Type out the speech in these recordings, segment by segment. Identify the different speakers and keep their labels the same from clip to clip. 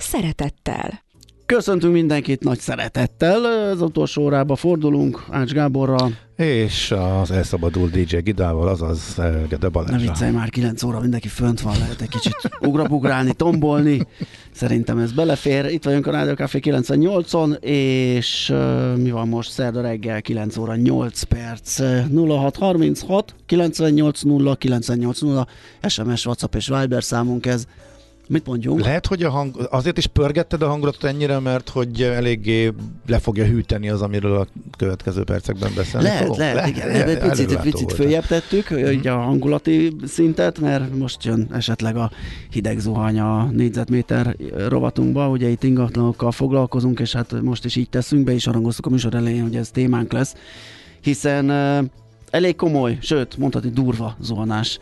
Speaker 1: szeretettel.
Speaker 2: Köszöntünk mindenkit nagy szeretettel. Az utolsó órába fordulunk Ács Gáborral.
Speaker 3: És az elszabadult DJ Gidával, azaz eh, Gede Balázsra.
Speaker 2: Ne viccelj már, 9 óra mindenki fönt van, lehet egy kicsit ugrabugrálni, tombolni. Szerintem ez belefér. Itt vagyunk a Rádió Café 98-on, és uh, mi van most szerda reggel 9 óra 8 perc. 0636 98 0 98 0 SMS, WhatsApp és Viber számunk ez. Mit mondjunk?
Speaker 3: Lehet, hogy a hang, azért is pörgetted a hangulatot ennyire, mert hogy eléggé le fogja hűteni az, amiről a következő percekben beszélni
Speaker 2: Lehet,
Speaker 3: fogok.
Speaker 2: lehet, igen. Egy picit, picit följebb tettük, mm-hmm. a hangulati szintet, mert most jön esetleg a hideg zuhany a négyzetméter rovatunkba, ugye itt ingatlanokkal foglalkozunk, és hát most is így teszünk, be is arangoztuk a műsor elején, hogy ez témánk lesz, hiszen elég komoly, sőt, mondhatni durva zuhanás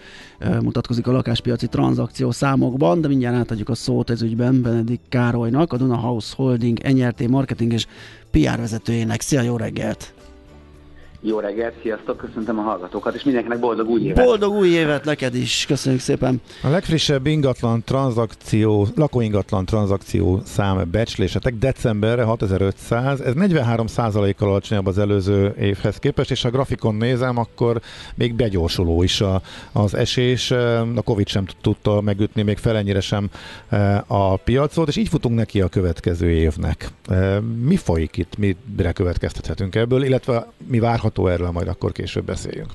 Speaker 2: mutatkozik a lakáspiaci tranzakció számokban, de mindjárt átadjuk a szót ez ügyben Benedik Károlynak, a Duna House Holding NRT marketing és PR vezetőjének. Szia, jó reggelt!
Speaker 4: Jó reggelt, sziasztok, köszöntöm a hallgatókat, és mindenkinek boldog új évet!
Speaker 2: Boldog új évet neked is, köszönjük szépen!
Speaker 3: A legfrissebb ingatlan tranzakció, lakóingatlan tranzakció szám becslésetek decemberre 6500, ez 43 kal alacsonyabb az előző évhez képest, és ha a grafikon nézem, akkor még begyorsuló is a, az esés, a Covid sem tudta megütni, még felennyire sem e, a piacot, és így futunk neki a következő évnek. E, mi folyik itt, mire következtethetünk ebből, illetve mi várható várható erről, majd akkor később beszéljünk.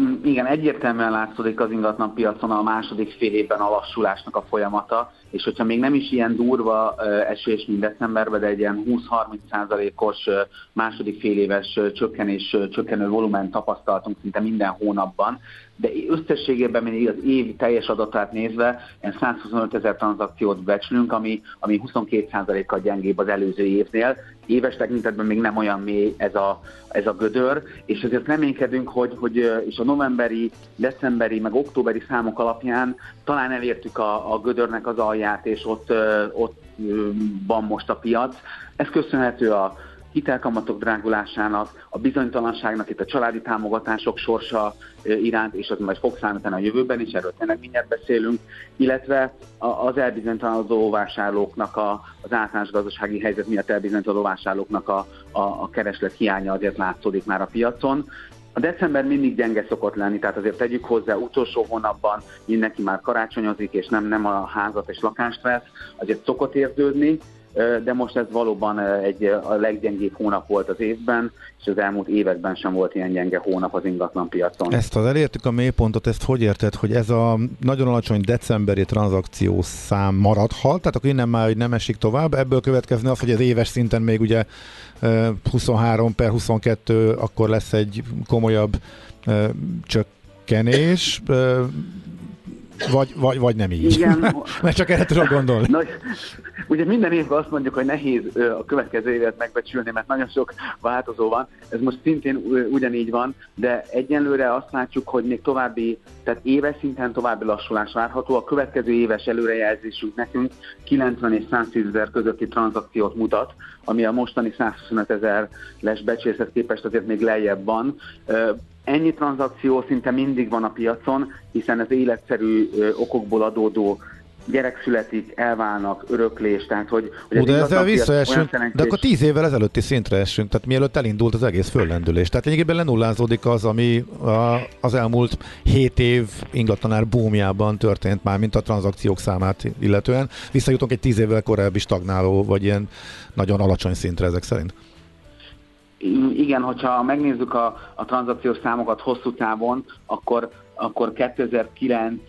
Speaker 4: Mm, igen, egyértelműen látszódik az ingatlan piacon a második fél évben a lassulásnak a folyamata, és hogyha még nem is ilyen durva esés, mint decemberben, de egy ilyen 20-30%-os második fél éves csökkenés, csökkenő volumen tapasztaltunk szinte minden hónapban, de összességében még az év teljes adatát nézve 125 ezer tranzakciót becslünk, ami, ami 22%-kal gyengébb az előző évnél. Éves tekintetben még nem olyan mély ez a, ez a gödör, és ezért reménykedünk, hogy, hogy és a novemberi, decemberi, meg októberi számok alapján talán elértük a, a gödörnek az alját, és ott, ott van most a piac. Ez köszönhető a hitelkamatok drágulásának, a bizonytalanságnak, itt a családi támogatások sorsa iránt, és az majd fog számítani a jövőben is, erről tényleg mindjárt beszélünk, illetve az elbizonytalanodó vásárlóknak, a, az általános gazdasági helyzet miatt elbizonytalanodó vásárlóknak a, a, a kereslet hiánya azért látszódik már a piacon. A december mindig gyenge szokott lenni, tehát azért tegyük hozzá, utolsó hónapban mindenki már karácsonyozik, és nem, nem a házat és lakást vesz, azért szokott érződni, de most ez valóban egy a leggyengébb hónap volt az évben, és az elmúlt években sem volt ilyen gyenge hónap az ingatlan piacon.
Speaker 3: Ezt az elértük a mélypontot, ezt hogy érted, hogy ez a nagyon alacsony decemberi tranzakció szám maradhat, tehát akkor innen már hogy nem esik tovább, ebből következne az, hogy az éves szinten még ugye 23 per 22, akkor lesz egy komolyabb csökkenés, vagy, vagy, vagy nem így. Igen. Mert csak erre tudok gondolni.
Speaker 4: Na, ugye minden évben azt mondjuk, hogy nehéz a következő évet megbecsülni, mert nagyon sok változó van. Ez most szintén ugyanígy van, de egyenlőre azt látjuk, hogy még további, tehát éves szinten további lassulás várható. A következő éves előrejelzésünk nekünk 90 és 110 ezer közötti tranzakciót mutat, ami a mostani 125 ezer les becséshez képest azért még lejjebb van. Ennyi tranzakció szinte mindig van a piacon, hiszen az életszerű okokból adódó gyerek születik, elválnak, öröklés, tehát hogy... hogy
Speaker 3: Ó, de ezzel visszaesünk, de akkor tíz évvel ezelőtti szintre esünk, tehát mielőtt elindult az egész föllendülés. Tehát lényegében lenullázódik az, ami a, az elmúlt hét év ingatlanár búmjában történt már, mint a tranzakciók számát illetően. Visszajutunk egy tíz évvel korábbi stagnáló, vagy ilyen nagyon alacsony szintre ezek szerint.
Speaker 4: Igen, hogyha megnézzük a, a tranzakciós számokat hosszú távon, akkor akkor 2009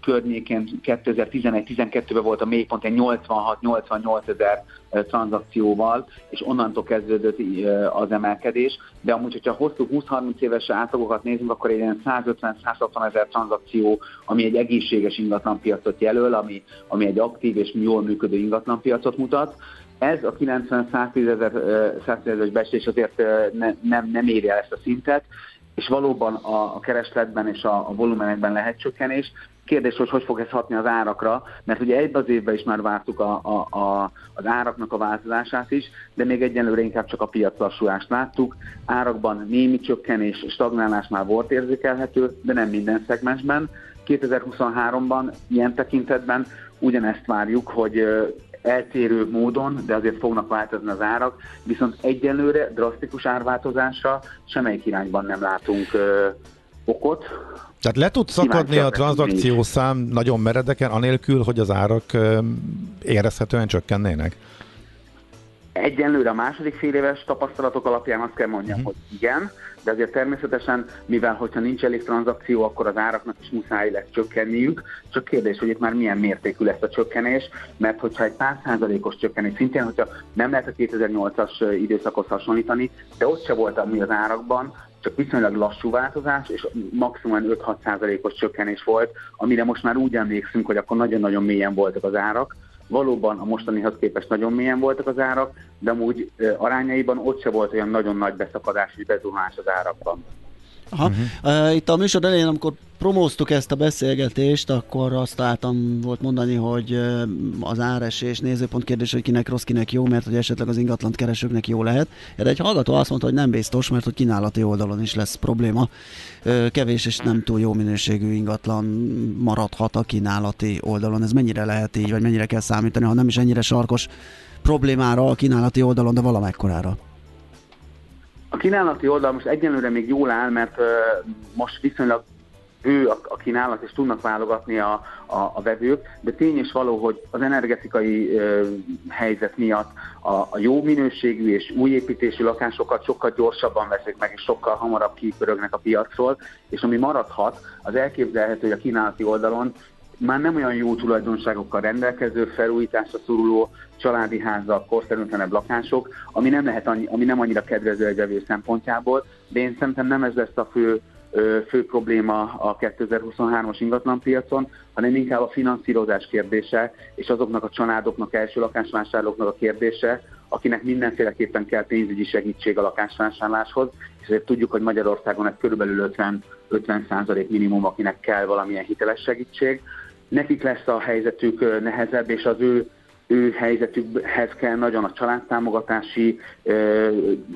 Speaker 4: környékén, 2011-12-ben volt a mélypont egy 86-88 ezer tranzakcióval, és onnantól kezdődött az emelkedés, de amúgy, hogyha hosszú 20-30 éves átlagokat nézünk, akkor egy ilyen 150-160 ezer tranzakció, ami egy egészséges ingatlanpiacot jelöl, ami, ami egy aktív és jól működő ingatlanpiacot mutat. Ez a 90-110 ezer, ezeres becslés azért ne, nem, nem éri el ezt a szintet, és valóban a, a keresletben és a, a volumenekben lehet csökkenés. Kérdés, hogy hogy fog ez hatni az árakra, mert ugye egy az évben is már vártuk a, a, a, az áraknak a változását is, de még egyenlőre inkább csak a piac lassulást láttuk. Árakban némi csökkenés, stagnálás már volt érzékelhető, de nem minden szegmensben. 2023-ban ilyen tekintetben ugyanezt várjuk, hogy eltérő módon, de azért fognak változni az árak, viszont egyelőre drasztikus árváltozásra semmelyik irányban nem látunk okot.
Speaker 3: Tehát le tud szakadni a tranzakció szám nagyon meredeken, anélkül, hogy az árak érezhetően csökkennének?
Speaker 4: Egyenlőre a második fél éves tapasztalatok alapján azt kell mondjam, uh-huh. hogy igen, de azért természetesen, mivel hogyha nincs elég tranzakció, akkor az áraknak is muszáj lesz csökkenniük. Csak kérdés, hogy itt már milyen mértékű lesz a csökkenés, mert hogyha egy 100%-os csökkenés, szintén, hogyha nem lehet a 2008-as időszakhoz hasonlítani, de ott se volt ami az árakban, csak viszonylag lassú változás, és maximum 5-6%-os csökkenés volt, amire most már úgy emlékszünk, hogy akkor nagyon-nagyon mélyen voltak az árak, Valóban a mostanihoz képest nagyon mélyen voltak az árak, de amúgy arányaiban ott se volt olyan nagyon nagy beszakadás és bezuhás az árakban.
Speaker 2: Aha. Uh-huh. Itt a műsor elején, amikor promóztuk ezt a beszélgetést, akkor azt álltam volt mondani, hogy az áresés nézőpont kérdés, hogy kinek rossz, kinek jó, mert hogy esetleg az ingatlant keresőknek jó lehet. Erre egy hallgató azt mondta, hogy nem biztos, mert hogy kínálati oldalon is lesz probléma. Kevés és nem túl jó minőségű ingatlan maradhat a kínálati oldalon. Ez mennyire lehet így, vagy mennyire kell számítani, ha nem is ennyire sarkos problémára a kínálati oldalon, de valamekkorára?
Speaker 4: A kínálati oldal most egyenlőre még jól áll, mert most viszonylag ő a, a kínálat, és tudnak válogatni a, a, a vevők, de tény és való, hogy az energetikai ö, helyzet miatt a, a jó minőségű és új építésű lakásokat sokkal gyorsabban veszik meg, és sokkal hamarabb kipörögnek a piacról, és ami maradhat, az elképzelhető, hogy a kínálati oldalon már nem olyan jó tulajdonságokkal rendelkező, felújításra szoruló családi házak, korszerűtlenebb lakások, ami nem, lehet annyi, ami nem annyira kedvező egy vevő szempontjából, de én szerintem nem ez lesz a fő fő probléma a 2023-as ingatlanpiacon, hanem inkább a finanszírozás kérdése, és azoknak a családoknak, első lakásvásárlóknak a kérdése, akinek mindenféleképpen kell pénzügyi segítség a lakásvásárláshoz, és ezért tudjuk, hogy Magyarországon ez körülbelül 50, 50 minimum, akinek kell valamilyen hiteles segítség. Nekik lesz a helyzetük nehezebb, és az ő ő helyzetükhez kell nagyon a családtámogatási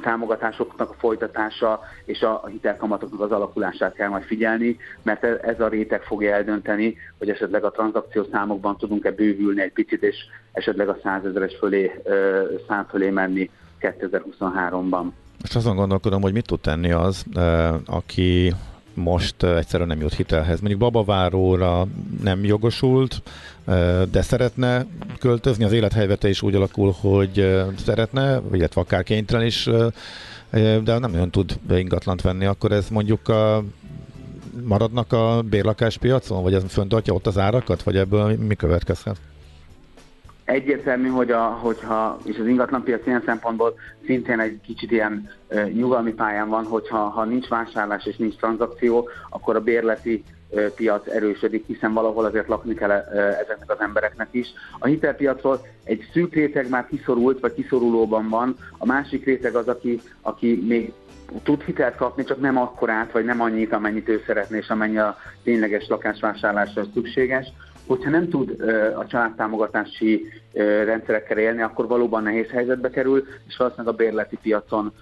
Speaker 4: támogatásoknak a folytatása és a, hitelkamatoknak az alakulását kell majd figyelni, mert e, ez a réteg fogja eldönteni, hogy esetleg a tranzakció számokban tudunk-e bővülni egy picit, és esetleg a százezeres fölé, ö, szám fölé menni 2023-ban.
Speaker 3: Most azon gondolkodom, hogy mit tud tenni az, aki most egyszerűen nem jut hitelhez. Mondjuk babaváróra nem jogosult, de szeretne költözni, az élethelyzete is úgy alakul, hogy szeretne, illetve akár kénytelen is, de nem nagyon tud ingatlant venni, akkor ez mondjuk a, maradnak a bérlakáspiacon, vagy ez föntartja ott az árakat, vagy ebből mi következhet?
Speaker 4: Egyértelmű, hogy a, hogyha, és az ingatlanpiac ilyen szempontból szintén egy kicsit ilyen e, nyugalmi pályán van, hogyha ha nincs vásárlás és nincs tranzakció, akkor a bérleti e, piac erősödik, hiszen valahol azért lakni kell e, ezeknek az embereknek is. A hitelpiacról egy szűk réteg már kiszorult, vagy kiszorulóban van, a másik réteg az, aki, aki még tud hitelt kapni, csak nem akkorát, vagy nem annyit, amennyit ő szeretné, és amennyi a tényleges lakásvásárlásra szükséges. Hogyha nem tud a családtámogatási rendszerekkel élni, akkor valóban nehéz helyzetbe kerül, és valószínűleg a bérleti piacon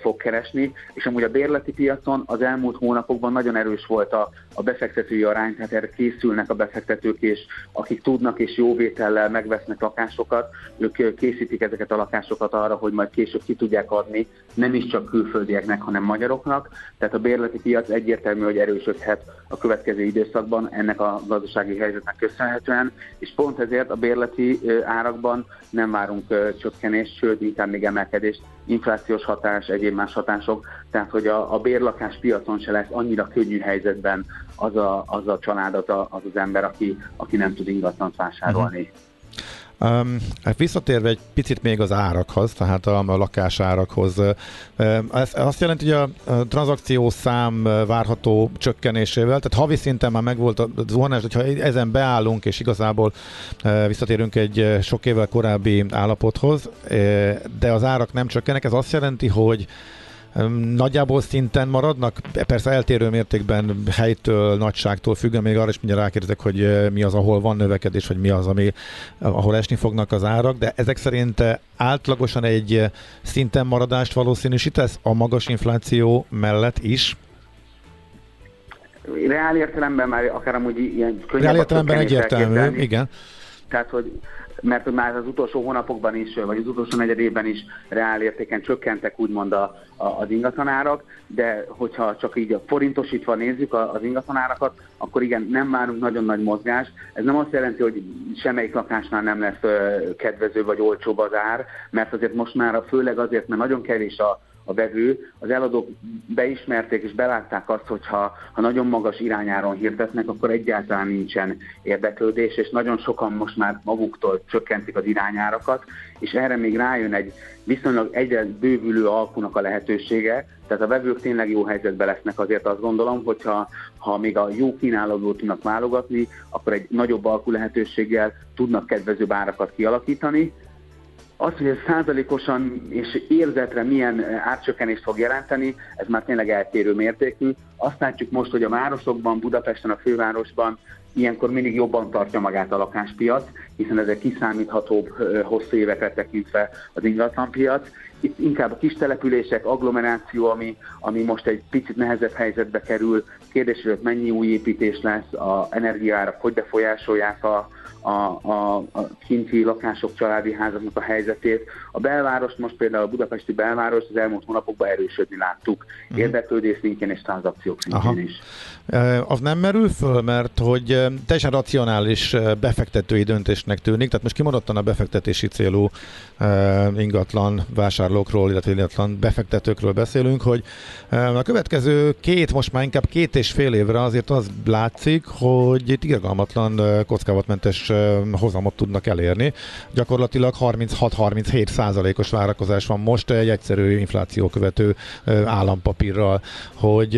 Speaker 4: fog keresni. És amúgy a bérleti piacon az elmúlt hónapokban nagyon erős volt a, a befektetői arány, tehát erre készülnek a befektetők, és akik tudnak és jó vétellel megvesznek lakásokat, ők készítik ezeket a lakásokat arra, hogy majd később ki tudják adni, nem is csak külföldieknek, hanem magyaroknak. Tehát a bérleti piac egyértelmű, hogy erősödhet a következő időszakban ennek a gazdasági helyzetnek köszönhetően köszönhetően, és pont ezért a bérleti árakban nem várunk csökkenést, sőt inkább még emelkedést, inflációs hatás, egyéb más hatások, tehát hogy a, a bérlakás piacon se lesz annyira könnyű helyzetben az a, az a család, az, az az ember, aki, aki nem tud ingatlant vásárolni. Uh-huh.
Speaker 3: Um, visszatérve egy picit még az árakhoz, tehát a, a lakásárakhoz, ez azt jelenti, hogy a, a tranzakció szám várható csökkenésével, tehát havi szinten már megvolt a zuhanás, hogyha ezen beállunk, és igazából visszatérünk egy sok évvel korábbi állapothoz, de az árak nem csökkenek, ez azt jelenti, hogy Nagyjából szinten maradnak, persze eltérő mértékben helytől, nagyságtól függően, még arra is mindjárt rákérdezek, hogy mi az, ahol van növekedés, vagy mi az, ami, ahol esni fognak az árak, de ezek szerint átlagosan egy szinten maradást valószínűsítesz a magas infláció mellett is?
Speaker 4: Reál értelemben már akár amúgy ilyen
Speaker 3: könnyebb Reál értelemben egyértelmű, igen.
Speaker 4: Tehát, hogy mert már az utolsó hónapokban is, vagy az utolsó negyed évben is reál értéken csökkentek úgymond a, a, az ingatlanárak, de hogyha csak így a forintosítva nézzük az ingatlanárakat, akkor igen, nem várunk nagyon nagy mozgás. Ez nem azt jelenti, hogy semmelyik lakásnál nem lesz kedvező vagy olcsóbb az ár, mert azért most már főleg azért, mert nagyon kevés a, a vevő, az eladók beismerték és belátták azt, hogy ha, ha nagyon magas irányáron hirdetnek, akkor egyáltalán nincsen érdeklődés, és nagyon sokan most már maguktól csökkentik az irányárakat, és erre még rájön egy viszonylag egyre bővülő alkunak a lehetősége, tehát a vevők tényleg jó helyzetben lesznek azért azt gondolom, hogyha ha még a jó kínálatból tudnak válogatni, akkor egy nagyobb alkú lehetőséggel tudnak kedvező árakat kialakítani, az, hogy ez százalékosan és érzetre milyen eh, árcsökkenést fog jelenteni, ez már tényleg eltérő mértékű. Azt látjuk most, hogy a városokban, Budapesten, a fővárosban ilyenkor mindig jobban tartja magát a lakáspiac, hiszen ezek kiszámíthatóbb eh, hosszú évekre tekintve az ingatlanpiac. Itt inkább a kis települések, agglomeráció, ami, ami most egy picit nehezebb helyzetbe kerül. Kérdés, hogy mennyi új építés lesz, a energiárak hogy befolyásolják a, a, a, a kinti lakások, családi házaknak a helyzetét. A belvárost most például a budapesti belvárost az elmúlt hónapokban erősödni láttuk. Uh-huh. Érdeklődés szintjén és tranzakciók szintjén Aha. is.
Speaker 3: Az nem merül föl, mert hogy teljesen racionális befektetői döntésnek tűnik, tehát most kimondottan a befektetési célú ingatlan vásárlókról, illetve ingatlan befektetőkről beszélünk, hogy a következő két, most már inkább két és fél évre azért az látszik, hogy itt irgalmatlan kockávatmentes hozamot tudnak elérni. Gyakorlatilag 36-37 százalékos várakozás van most egy egyszerű infláció követő állampapírral, hogy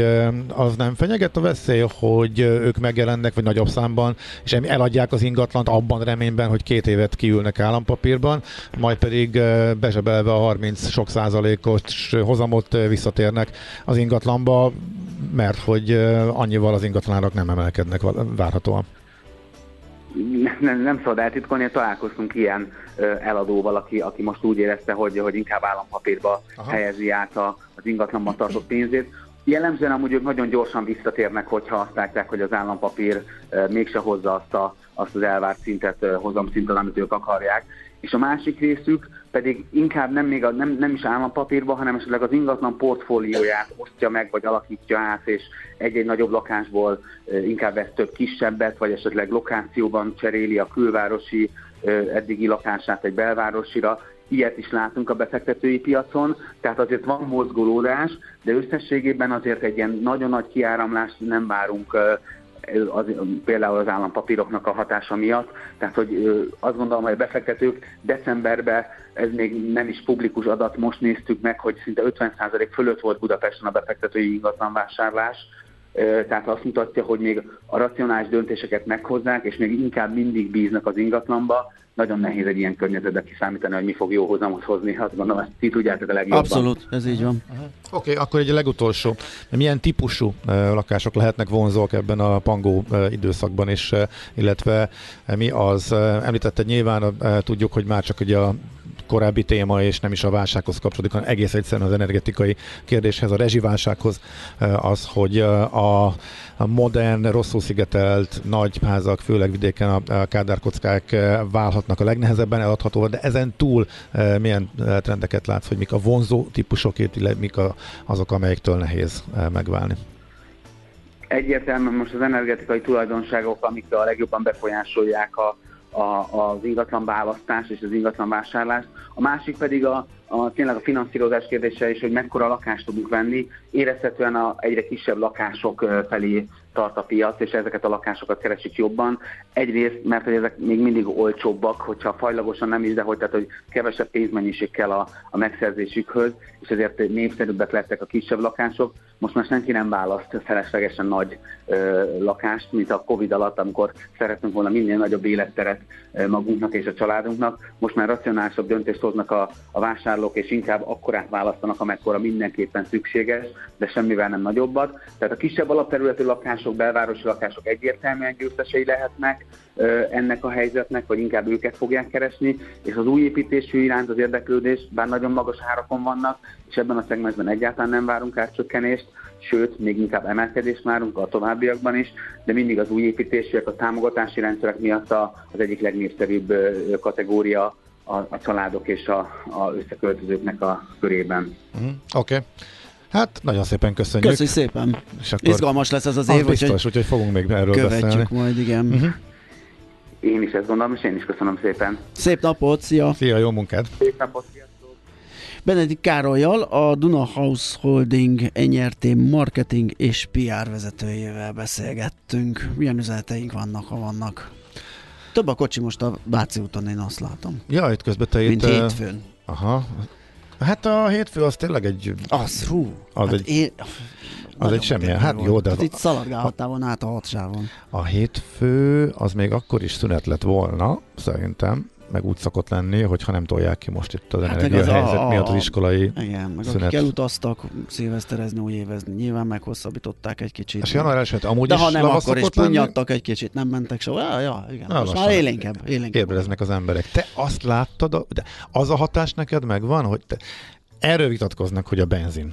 Speaker 3: az nem fenyeget a veszély, hogy ők megjelennek, vagy nagyobb számban, és eladják az ingatlant abban reményben, hogy két évet kiülnek állampapírban, majd pedig bezsebelve a 30 sok százalékos hozamot visszatérnek az ingatlanba, mert hogy annyival az ingatlanárak nem emelkednek várhatóan
Speaker 4: nem, nem szabad eltitkolni, találkoztunk ilyen eladóval, aki, aki most úgy érezte, hogy, hogy inkább állampapírba Aha. helyezi át a, az ingatlanban tartott pénzét. Jellemzően amúgy ők nagyon gyorsan visszatérnek, hogyha azt látják, hogy az állampapír mégse hozza azt, a, azt az elvárt szintet, hozamszintet, amit ők akarják. És a másik részük pedig inkább nem, még a, nem, nem is állampapírba, hanem esetleg az ingatlan portfólióját osztja meg, vagy alakítja át, és egy-egy nagyobb lakásból inkább vesz több kisebbet, vagy esetleg lokációban cseréli a külvárosi eddigi lakását egy belvárosira, ilyet is látunk a befektetői piacon, tehát azért van mozgolódás, de összességében azért egy ilyen nagyon nagy kiáramlást nem várunk az, például az állampapíroknak a hatása miatt. Tehát, hogy azt gondolom, hogy a befektetők decemberben, ez még nem is publikus adat, most néztük meg, hogy szinte 50% fölött volt Budapesten a befektetői ingatlanvásárlás, tehát azt mutatja, hogy még a racionális döntéseket meghozzák, és még inkább mindig bíznak az ingatlanba, nagyon nehéz egy ilyen környezetbe kiszámítani, hogy mi fog jó hozamot hozni. Azt gondolom, ezt ti tudjátok a legjobban.
Speaker 2: Abszolút, ez így van.
Speaker 3: Oké, okay, akkor egy legutolsó. Milyen típusú lakások lehetnek vonzók ebben a pangó időszakban, uh, illetve mi az, említetted nyilván, tudjuk, hogy már csak ugye a korábbi téma, és nem is a válsághoz kapcsolódik, hanem egész egyszerűen az energetikai kérdéshez, a rezsiválsághoz, az, hogy a, a modern, rosszul szigetelt nagy házak, főleg vidéken a kádárkockák válhatnak a legnehezebben eladhatóval, de ezen túl milyen trendeket látsz, hogy mik a vonzó típusok, illetve mik a, azok, amelyektől nehéz megválni?
Speaker 4: Egyértelműen most az energetikai tulajdonságok, amik a legjobban befolyásolják a, a, az ingatlan választás és az ingatlan vásárlás. A másik pedig a, a, tényleg a finanszírozás kérdése is, hogy mekkora lakást tudunk venni. Érezhetően a egyre kisebb lakások felé tart a piac, és ezeket a lakásokat keresik jobban. Egyrészt, mert hogy ezek még mindig olcsóbbak, hogyha fajlagosan nem is, de hogy, tehát, hogy kevesebb pénzmennyiség kell a, a megszerzésükhöz, és ezért népszerűbbek lettek a kisebb lakások. Most már senki nem választ feleslegesen nagy ö, lakást, mint a Covid alatt, amikor szeretnünk volna minél nagyobb életteret magunknak és a családunknak. Most már racionálisabb döntést hoznak a, a vásárlók, és inkább akkorát választanak, amekkora mindenképpen szükséges, de semmivel nem nagyobbat. Tehát a kisebb alapterületű lakások, belvárosi lakások egyértelműen győztesei lehetnek ennek a helyzetnek, vagy inkább őket fogják keresni, és az új építésű iránt az érdeklődés, bár nagyon magas árakon vannak, és ebben a szegmensben egyáltalán nem várunk átcsökkenést, sőt, még inkább emelkedést várunk a továbbiakban is, de mindig az új építésűek, a támogatási rendszerek miatt az egyik legnépszerűbb kategória a, a családok és a, a összeköltözőknek a körében.
Speaker 3: Mm, Oké. Okay. Hát nagyon szépen köszönjük.
Speaker 2: Köszönjük szépen. És akkor Izgalmas lesz ez az év,
Speaker 3: biztos, úgyhogy, úgyhogy fogunk még erről követjük beszélni.
Speaker 2: majd, igen. Uh-huh.
Speaker 4: Én is ezt gondolom, és én is köszönöm szépen.
Speaker 2: Szép napot, szia!
Speaker 3: Szia, jó munkát!
Speaker 4: Szép napot, szia!
Speaker 2: Benedik Károlyjal, a Duna House Holding NRT marketing és PR vezetőjével beszélgettünk. Milyen üzeneteink vannak, ha vannak? Több a kocsi most a Báci úton, én azt látom.
Speaker 3: Ja, itt közben te
Speaker 2: Mint
Speaker 3: itt...
Speaker 2: hétfőn.
Speaker 3: Aha. Hát a hétfő az tényleg egy...
Speaker 2: Az, hú.
Speaker 3: Az
Speaker 2: hát
Speaker 3: egy...
Speaker 2: Én,
Speaker 3: az egy semmilyen, hát jó, de...
Speaker 2: Hát itt szaladgálhattál volna át a hatsávon.
Speaker 3: A hétfő az még akkor is szünet lett volna, szerintem, meg úgy szokott lenni, hogyha nem tolják ki most itt az hát energiahelyzet a, a, miatt az iskolai
Speaker 2: Igen, meg
Speaker 3: szünet.
Speaker 2: akik elutaztak szilveszterezni, új évezni, nyilván meghosszabbították egy kicsit.
Speaker 3: És január eset amúgy
Speaker 2: De
Speaker 3: is
Speaker 2: ha nem, akkor is punyadtak egy kicsit, nem mentek soha. Ja, ja, igen. Na, most már élénkebb. élénkebb
Speaker 3: Ébreznek az emberek. Te azt láttad, de az a hatás neked megvan, hogy te, erről vitatkoznak, hogy a benzin.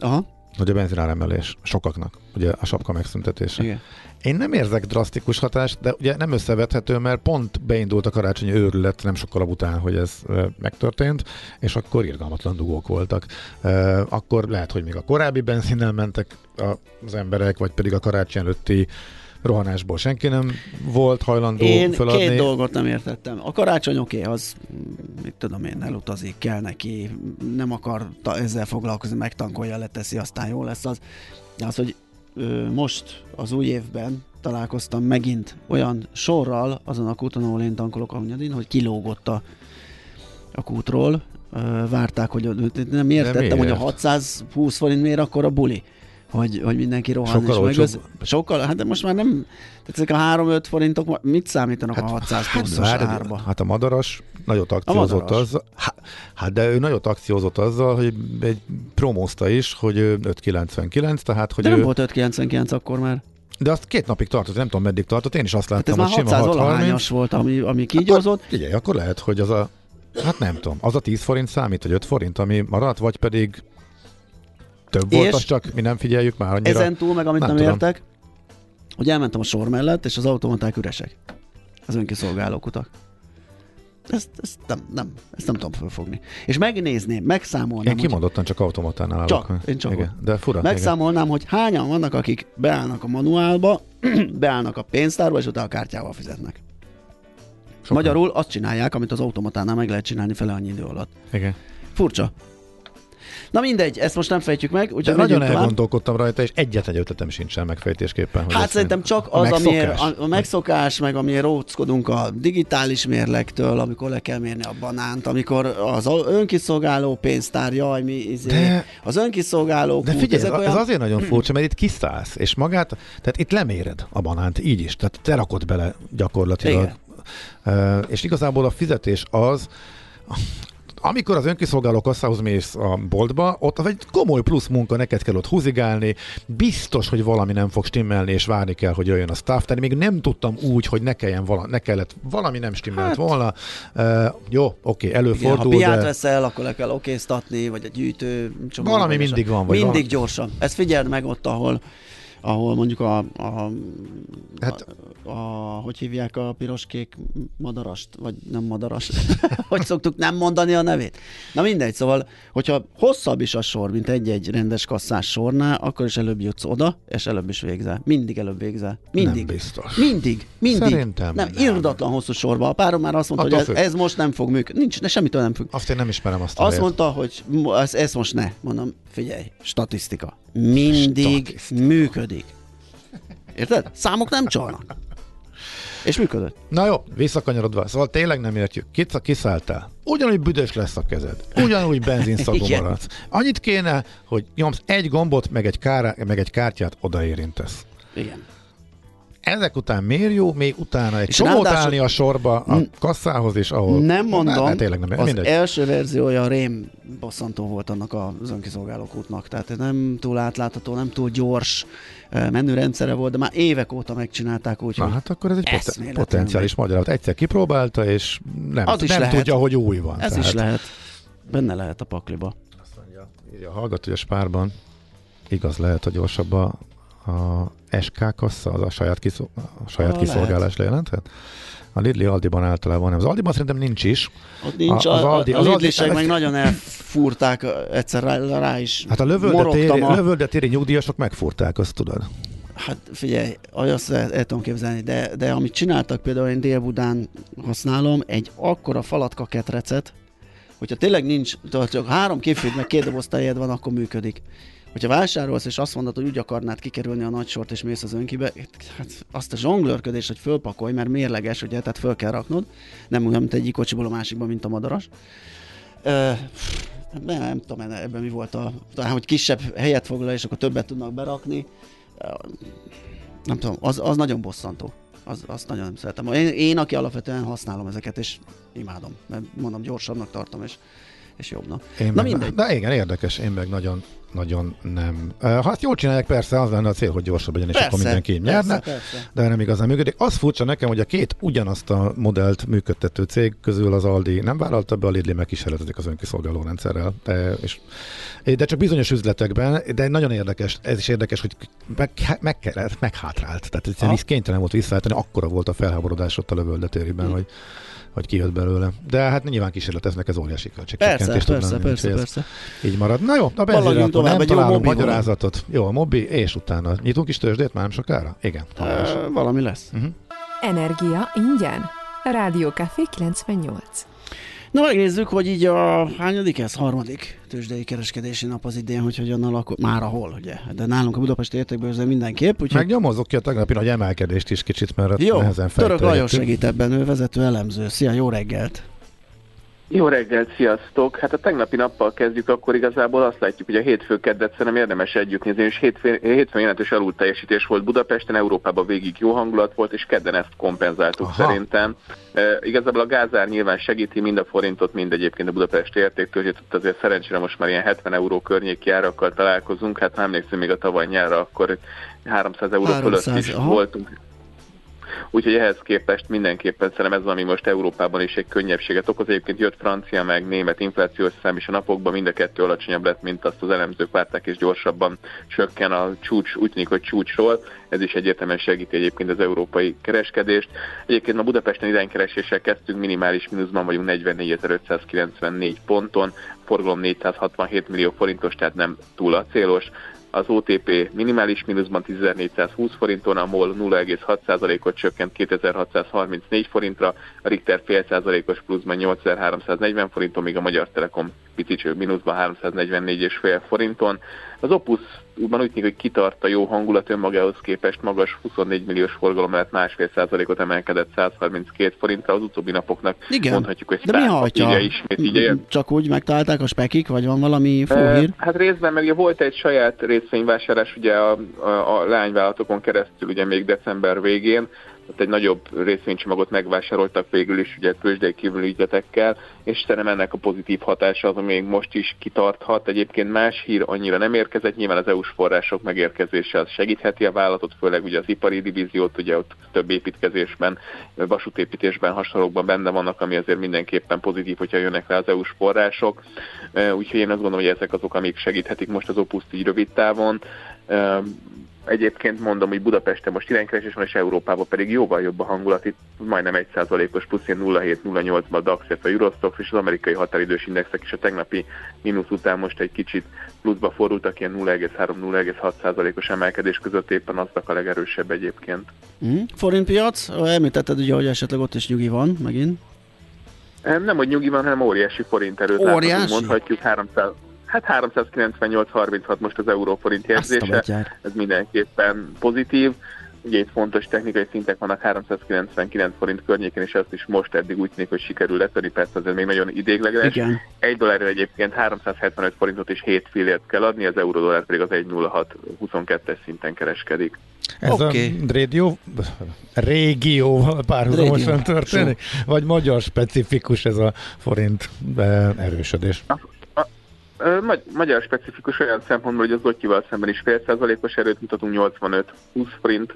Speaker 2: Aha.
Speaker 3: Hogy a benzináremelés sokaknak, ugye a sapka megszüntetése.
Speaker 2: Igen.
Speaker 3: Én nem érzek drasztikus hatást, de ugye nem összevethető, mert pont beindult a karácsonyi őrület nem sokkal után, hogy ez megtörtént, és akkor irgalmatlan dugók voltak. Akkor lehet, hogy még a korábbi benzinnel mentek az emberek, vagy pedig a karácsony előtti rohanásból senki nem volt hajlandó
Speaker 2: én
Speaker 3: feladni.
Speaker 2: két dolgot nem értettem. A karácsony oké, okay, az mit tudom én, elutazik, kell neki, nem akar ezzel foglalkozni, megtankolja, leteszi, aztán jó lesz az. De az, hogy most az új évben találkoztam megint olyan sorral azon a kúton, ahol én tankolok a Hunyadin, hogy kilógott a, a kútról, várták, hogy nem értettem, hogy a 620 forint miért akkor a buli hogy, hogy mindenki rohan.
Speaker 3: Sokkal
Speaker 2: és meg sokkal, hát de most már nem, tehát ezek a 3-5 forintok, mit számítanak hát, a 600 hát, pluszos hát, árba?
Speaker 3: Hát a madaras nagyot akciózott azzal, hát de ő nagyot akciózott azzal, hogy egy promózta is, hogy 5,99, tehát hogy
Speaker 2: De
Speaker 3: ő,
Speaker 2: nem volt 5,99 akkor már.
Speaker 3: De azt két napig tartott, nem tudom meddig tartott, én is azt láttam,
Speaker 2: hát ez
Speaker 3: hogy
Speaker 2: már 600 sima volt, ami, ami kígyózott.
Speaker 3: Hát, figyelj, akkor lehet, hogy az a, hát nem tudom, az a 10 forint számít, vagy 5 forint, ami maradt, vagy pedig több volt, az csak mi nem figyeljük már annyira.
Speaker 2: Ezen túl meg, amit nem, nem értek, hogy elmentem a sor mellett, és az automaták üresek. Az önkiszolgáló utak. Ezt, ezt, nem, nem, ezt nem tudom fölfogni. És megnézném, megszámolnám.
Speaker 3: Én kimondottan csak automatán állok.
Speaker 2: Csak, én csak
Speaker 3: igen, De fura.
Speaker 2: Megszámolnám, igen. hogy hányan vannak, akik beállnak a manuálba, beállnak a pénztárba, és utána a kártyával fizetnek. Sokan. Magyarul azt csinálják, amit az automatánál meg lehet csinálni fele annyi idő alatt.
Speaker 3: Igen.
Speaker 2: Furcsa. Na mindegy, ezt most nem fejtjük meg.
Speaker 3: Úgyhogy nagyon elgondolkodtam rajta, és egyetlen ötletem sincsen megfejtésképpen.
Speaker 2: Hogy hát szerintem csak az, a amiért a, a megszokás, meg amiért róckodunk a digitális mérlektől, amikor le kell mérni a banánt, amikor az önkiszolgáló pénztár, jaj, mi izé, de, az önkiszolgáló
Speaker 3: De figyelj, ez, olyan... ez azért nagyon furcsa, mert itt kiszállsz, és magát, tehát itt leméred a banánt, így is, tehát te rakod bele gyakorlatilag. Igen. Uh, és igazából a fizetés az, amikor az önkiszolgáló kasszához mész a boltba, ott az egy komoly plusz munka, neked kell ott húzigálni, biztos, hogy valami nem fog stimmelni, és várni kell, hogy jöjjön a staff, tehát még nem tudtam úgy, hogy ne, kelljen vala, ne kellett, valami nem stimmelt hát, volna. Uh, jó, oké, előfordul,
Speaker 2: Igen, ha piát
Speaker 3: de...
Speaker 2: veszel, akkor le kell okéztatni, vagy egy gyűjtő.
Speaker 3: Valami mindig van.
Speaker 2: Vagy mindig van. gyorsan. Ezt figyeld meg ott, ahol ahol mondjuk a, a, hát, a, a hogy hívják a piroskék madarast, vagy nem madarast, hogy szoktuk nem mondani a nevét. Na mindegy, szóval, hogyha hosszabb is a sor, mint egy-egy rendes kasszás sornál, akkor is előbb jutsz oda, és előbb is végzel. Mindig előbb végzel. Mindig.
Speaker 3: Nem biztos.
Speaker 2: Mindig. Mindig.
Speaker 3: Szerintem
Speaker 2: nem. nem. Irdatlan hosszú sorba. A párom már azt mondta, Attól hogy ez, ez, most nem fog működni. Nincs, ne, semmitől nem függ.
Speaker 3: Azt én nem ismerem azt.
Speaker 2: Azt mondta, hogy ez, ez most ne. Mondom, figyelj, statisztika. Mindig statisztika. működik. Érted? Számok nem csalnak. És működött.
Speaker 3: Na jó, visszakanyarodva. Szóval tényleg nem értjük. Kit kiszálltál? Ugyanúgy büdös lesz a kezed. Ugyanúgy benzinszagú maradsz. Annyit kéne, hogy nyomsz egy gombot, meg egy, kára, meg egy kártyát odaérintesz.
Speaker 2: Igen
Speaker 3: ezek után miért jó, még utána egy csomót állni a sorba a kasszához is, ahol...
Speaker 2: Nem mondom, hát, tényleg nem, az mindegy. első verziója rém bosszantó volt annak az önkiszolgálók útnak, tehát nem túl átlátható, nem túl gyors menürendszere volt, de már évek óta megcsinálták úgy,
Speaker 3: Na, hát akkor ez egy pot- potenciális magyarázat. Egyszer kipróbálta, és nem,
Speaker 2: az
Speaker 3: nem
Speaker 2: lehet.
Speaker 3: tudja, hogy új van.
Speaker 2: Ez tehát. is lehet. Benne lehet a pakliba.
Speaker 3: Azt mondja, írja a hallgató, hogy a spárban igaz lehet, hogy gyorsabb a a SK kassa, az a saját, kiszol, a saját kiszolgálás lejelenthet? A Lidli Aldiban általában nem. Az Aldiban szerintem nincs is.
Speaker 2: Ott nincs, a, az Aldi, az a Lidlisek Aldi, meg nagyon elfúrták egyszer rá, rá is.
Speaker 3: Hát a lövöldetéri, a... lövöldetéri nyugdíjasok megfúrták, azt tudod.
Speaker 2: Hát figyelj, azt el, el tudom képzelni, de, de amit csináltak például én Dél-Budán használom, egy akkora falatka ketrecet, hogyha tényleg nincs, csak három képfőd meg két doboz van, akkor működik. Hogyha vásárolsz, és azt mondod, hogy úgy akarnád kikerülni a nagy sort, és mész az önkibe, hát azt a zsonglőrködés, hogy fölpakolj, mert mérleges, ugye, tehát föl kell raknod, nem olyan, mint egyik kocsiból a másikba, mint a madaras. Uh, nem, nem tudom ebben mi volt a, talán, hogy kisebb helyet foglal, és akkor többet tudnak berakni. Nem tudom, az, az nagyon bosszantó. Az, azt nagyon nem szeretem. Én, én, aki alapvetően használom ezeket, és imádom, mert mondom, gyorsabbnak tartom, és, és jobbnak.
Speaker 3: Én Na meg, mindegy. De igen, érdekes, én meg nagyon nagyon nem. Ha azt jól csinálják, persze az lenne a cél, hogy gyorsabb legyen, és persze, akkor mindenki nyerne, persze. de nem igazán működik. Az furcsa nekem, hogy a két ugyanazt a modellt működtető cég közül az Aldi nem vállalta be, a Lidl megkísérletezik az önkiszolgáló rendszerrel. De, és, de csak bizonyos üzletekben, de nagyon érdekes, ez is érdekes, hogy meg, meg kellett, meghátrált. Tehát egyszerűen kénytelen volt visszaállítani, akkora volt a felháborodás ott a lövöldetérében, hmm. hogy hogy kijött belőle. De hát nyilván kísérleteznek, ez óriási
Speaker 2: költségcsökkentés. Persze, persze, persze, persze.
Speaker 3: Így marad. Na jó, a benzinre akkor nem találunk magyarázatot. Jó, a mobi, és utána nyitunk is tőzsdét már nem sokára? Igen.
Speaker 2: E, valami lesz. Uh-huh.
Speaker 1: Energia ingyen. Rádió Café 98.
Speaker 2: Na megnézzük, hogy így a hányadik ez? Harmadik tőzsdei kereskedési nap az idén, hogy hogyan alakul. Már ahol, ugye? De nálunk a Budapesti értékbőrző mindenképp.
Speaker 3: Úgyhogy... Megnyomozok ki a tegnapi nagy emelkedést is kicsit, mert
Speaker 2: jó, nehezen Török Lajos segít ebben, ő vezető elemző. Szia, jó reggelt!
Speaker 5: Jó reggelt, sziasztok! Hát a tegnapi nappal kezdjük, akkor igazából azt látjuk, hogy a hétfő keddet szerintem érdemes együtt nézni, és hétfőn, hétfőn jelentős alulteljesítés volt Budapesten, Európában végig jó hangulat volt, és kedden ezt kompenzáltuk Aha. szerintem. E, igazából a gázár nyilván segíti mind a forintot, mind egyébként a budapesti értéktől, azért szerencsére most már ilyen 70 euró környéki árakkal találkozunk, hát nem emlékszem még a tavaly nyárra, akkor 300 euró 300, fölött is aha. voltunk Úgyhogy ehhez képest mindenképpen szerintem ez, ami most Európában is egy könnyebbséget okoz. Egyébként jött francia meg német inflációs szám is a napokban, mind a kettő alacsonyabb lett, mint azt az elemzők várták, és gyorsabban csökken a csúcs, úgy tűnik, hogy csúcsról. Ez is egyértelműen segíti egyébként az európai kereskedést. Egyébként ma Budapesten iránykereséssel kezdtünk, minimális mínuszban vagyunk 44.594 ponton, forgalom 467 millió forintos, tehát nem túl a célos az OTP minimális mínuszban 10.420 forinton, a MOL 0,6%-ot csökkent 2.634 forintra, a Richter fél százalékos pluszban 8.340 forinton, míg a Magyar Telekom picit mínuszban 344,5 forinton. Az Opus útban úgy tűnik, hogy kitart a jó hangulat önmagához képest magas 24 milliós forgalom mellett másfél százalékot emelkedett 132 forintra az utóbbi napoknak.
Speaker 2: Igen.
Speaker 5: Mondhatjuk, hogy
Speaker 2: De mi hagyja? Ismét így Csak úgy megtalálták a spekik, vagy van valami fóhír?
Speaker 5: E, hát részben, meg volt egy saját részvényvásárlás ugye a, a, a leányvállalatokon keresztül ugye még december végén, ott egy nagyobb részvénycsomagot megvásároltak végül is ugye tőzsdei kívül ügyletekkel, és szerintem ennek a pozitív hatása az, ami még most is kitarthat. Egyébként más hír annyira nem érkezett, nyilván az EU-s források megérkezése az segítheti a vállalatot, főleg ugye az ipari divíziót, ugye ott több építkezésben, vasútépítésben, hasonlókban benne vannak, ami azért mindenképpen pozitív, hogyha jönnek rá az EU-s források. Úgyhogy én azt gondolom, hogy ezek azok, amik segíthetik most az opuszt így rövid távon Egyébként mondom, hogy Budapesten most iránykeresés van, és Európában pedig jóval jobb a hangulat. Itt majdnem 1%-os plusz 0,7-0,8-ban a DAX, a Eurostox és az amerikai határidős indexek is a tegnapi mínusz után most egy kicsit pluszba fordultak, ilyen 0,3-0,6%-os emelkedés között éppen aztak a legerősebb egyébként.
Speaker 2: Mm. Forintpiac, említetted ugye, hogy esetleg ott is nyugi van megint.
Speaker 5: Nem, hogy nyugi van, hanem óriási forint erőt óriási? látunk, mondhatjuk 300, Hát 398-36 most az euróforint jegyzése, ez mindenképpen pozitív. Ugye itt fontos technikai szintek vannak 399 forint környéken, és ezt is most eddig úgy tűnik, hogy sikerül letörni, persze azért még nagyon idégleges. Igen. Egy dollárra egyébként 375 forintot és 7 fillért kell adni, az euró dollár pedig az 1,0622-es szinten kereskedik.
Speaker 3: Ez okay. a régió, régióval párhuzamosan történik? Vagy magyar specifikus ez a forint erősödés?
Speaker 5: Magyar specifikus olyan szempontból, hogy az Zotyival szemben is fél százalékos erőt mutatunk, 85-20 forint,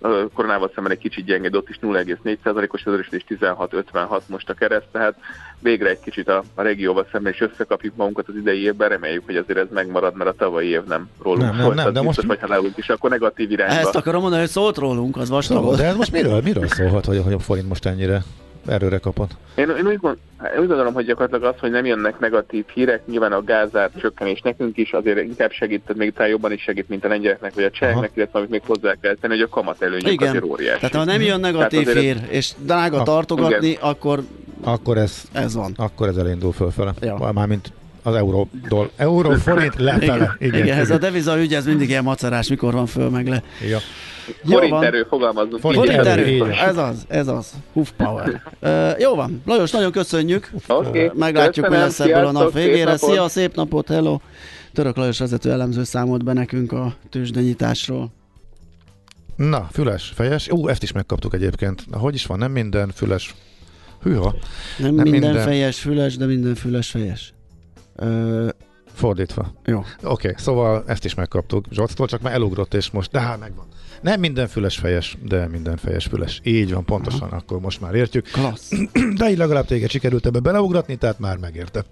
Speaker 5: a koronával szemben egy kicsit gyengéd, ott is 0,4 százalékos erősödés, 16-56 most a kereszt, tehát végre egy kicsit a, a regióval szemben is összekapjuk magunkat az idei évben, reméljük, hogy azért ez megmarad, mert a tavalyi év nem rólunk nem, nem, nem, de biztos, most... vagy ha leülünk is, akkor negatív irányba.
Speaker 2: Ezt akarom mondani, hogy szólt rólunk, az vastag.
Speaker 3: De ez most miről, miről szólhat, hogy, hogy a forint most ennyire erőre kapott?
Speaker 5: Én, én úgy, gond, úgy gondolom, hogy gyakorlatilag az, hogy nem jönnek negatív hírek, nyilván a gázár csökkenés nekünk is azért inkább segít, még talán jobban is segít, mint a lengyeleknek vagy a cseheknek, illetve amit még hozzá kell tenni, hogy a kamat előnyök Igen. azért óriási.
Speaker 2: Tehát ha nem jön negatív hír, ez... és drága a, tartogatni, igen. akkor
Speaker 3: akkor ez,
Speaker 2: ez van.
Speaker 3: Akkor ez elindul fölfele. Ja. Mármint az euró, doll, euró forint lefele.
Speaker 2: Igen, igen, igen, ez a deviza ügy, ez mindig ilyen macerás, mikor van föl meg le.
Speaker 5: Ja. Forint erő, fogalmazunk.
Speaker 2: Forint, forint erő, ez az, ez az. Hoof power. Uh, jó van, Lajos, nagyon köszönjük.
Speaker 5: Okay.
Speaker 2: Meglátjuk, mi lesz ebből a nap végére. Szép Szia, szép napot, hello. Török Lajos vezető elemző számolt be nekünk a tőzsdenyításról.
Speaker 3: Na, füles, fejes. Ú, ezt is megkaptuk egyébként. Hogy is van, nem minden füles. Hűha.
Speaker 2: Nem, nem minden, minden fejes füles, de minden füles fejes.
Speaker 3: Ö, Fordítva.
Speaker 2: Jó.
Speaker 3: Oké, okay, szóval ezt is megkaptuk Zsolctól, csak már elugrott, és most, de hát megvan. Nem minden füles fejes, de minden fejes füles. Így van, pontosan, Aha. akkor most már értjük.
Speaker 2: Klassz.
Speaker 3: De így legalább téged sikerült ebbe beleugratni, tehát már megérte.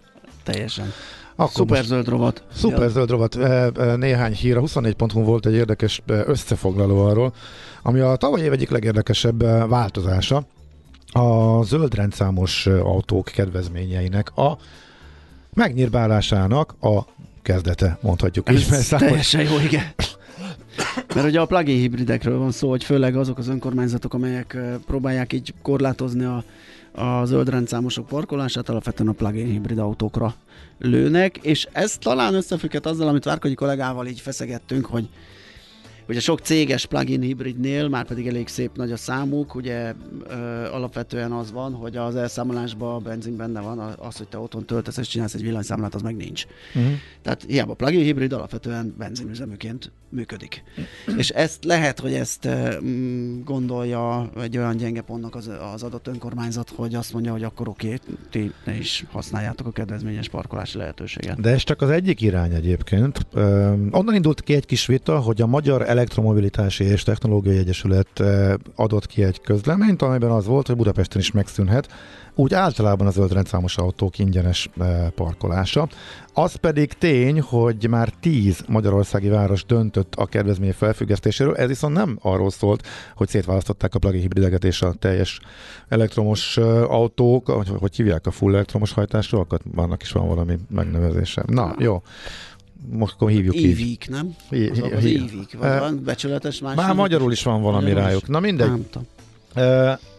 Speaker 2: Teljesen. Akkor Szuper zöld rovat.
Speaker 3: Szuper ja. zöld rovat. Néhány hír. A 24.hu volt egy érdekes összefoglaló arról, ami a tavaly év egyik legérdekesebb változása a zöld rendszámos autók kedvezményeinek a megnyírbálásának a kezdete, mondhatjuk
Speaker 2: Ez teljesen jó, igen. Mert ugye a plug-in hibridekről van szó, hogy főleg azok az önkormányzatok, amelyek próbálják így korlátozni a, a zöld parkolását, alapvetően a plug-in hibrid autókra lőnek, és ez talán összefügghet azzal, amit Várkonyi kollégával így feszegettünk, hogy Ugye sok céges plugin hibridnél már pedig elég szép nagy a számuk, ugye ö, alapvetően az van, hogy az elszámolásban a benzin benne van, az, hogy te otthon töltesz és csinálsz egy villanyszámlát, az meg nincs. Uh-huh. Tehát hiába plugin hibrid alapvetően benzinüzeműként működik. És ezt lehet, hogy ezt mm, gondolja egy olyan gyenge pontnak az, az adott önkormányzat, hogy azt mondja, hogy akkor oké, ti ne is használjátok a kedvezményes parkolási lehetőséget.
Speaker 3: De ez csak az egyik irány egyébként. Ö, onnan indult ki egy kis vita, hogy a magyar Elektromobilitási és Technológiai Egyesület eh, adott ki egy közleményt, amelyben az volt, hogy Budapesten is megszűnhet úgy általában a zöld rendszámos autók ingyenes eh, parkolása. Az pedig tény, hogy már tíz magyarországi város döntött a kedvezmény felfüggesztéséről, ez viszont nem arról szólt, hogy szétválasztották a plug-in hibrideket és a teljes elektromos eh, autók, hogy, hogy hívják a full elektromos hajtásról, vannak is van valami megnevezése. Na, jó most akkor hívjuk
Speaker 2: Évik, így. nem?
Speaker 3: É,
Speaker 2: az, az évik, vagy van becsületes más.
Speaker 3: Már magyarul is van valami magyarul rájuk. Na mindegy. Nem tudom.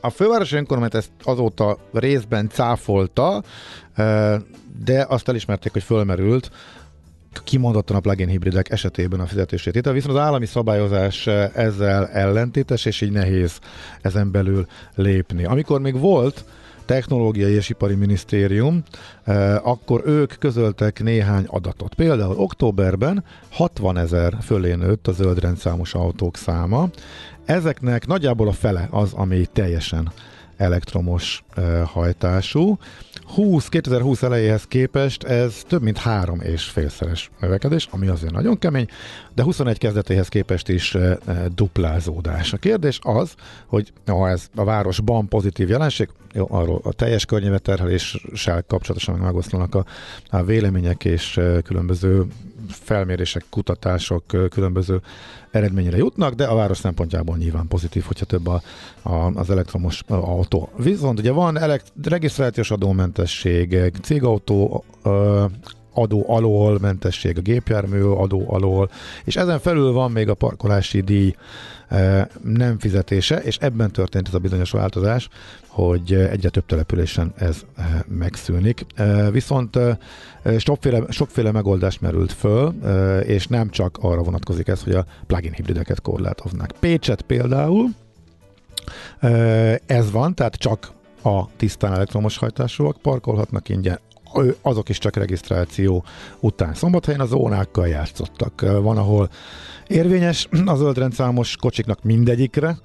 Speaker 3: A fővárosi önkormányzat ezt azóta részben cáfolta, de azt elismerték, hogy fölmerült, kimondottan a plugin hibridek esetében a fizetését. Itt viszont az állami szabályozás ezzel ellentétes, és így nehéz ezen belül lépni. Amikor még volt Technológiai és Ipari Minisztérium, eh, akkor ők közöltek néhány adatot. Például októberben 60 ezer fölé nőtt a zöldrendszámos autók száma. Ezeknek nagyjából a fele az, ami teljesen elektromos hajtású. 20, 2020 elejéhez képest ez több mint három és félszeres növekedés, ami azért nagyon kemény, de 21 kezdetéhez képest is duplázódás. A kérdés az, hogy ha ez a városban pozitív jelenség, jó, arról a teljes környezetterheléssel kapcsolatosan megoszlanak a, a vélemények és különböző felmérések, kutatások különböző eredményre jutnak, de a város szempontjából nyilván pozitív, hogyha több a, a, az elektromos autó. Viszont ugye van elekt- regisztrációs adómentesség, cégautó adó alól, mentesség a gépjármű adó alól, és ezen felül van még a parkolási díj nem fizetése, és ebben történt ez a bizonyos változás, hogy egyre több településen ez megszűnik. Viszont sokféle, sokféle megoldás merült föl, és nem csak arra vonatkozik ez, hogy a plug-in hibrideket korlátoznak. Pécset például, ez van, tehát csak a tisztán elektromos hajtásúak parkolhatnak ingyen, azok is csak regisztráció után. Szombathelyen a zónákkal játszottak. Van, ahol érvényes a zöldrendszámos kocsiknak mindegyikre,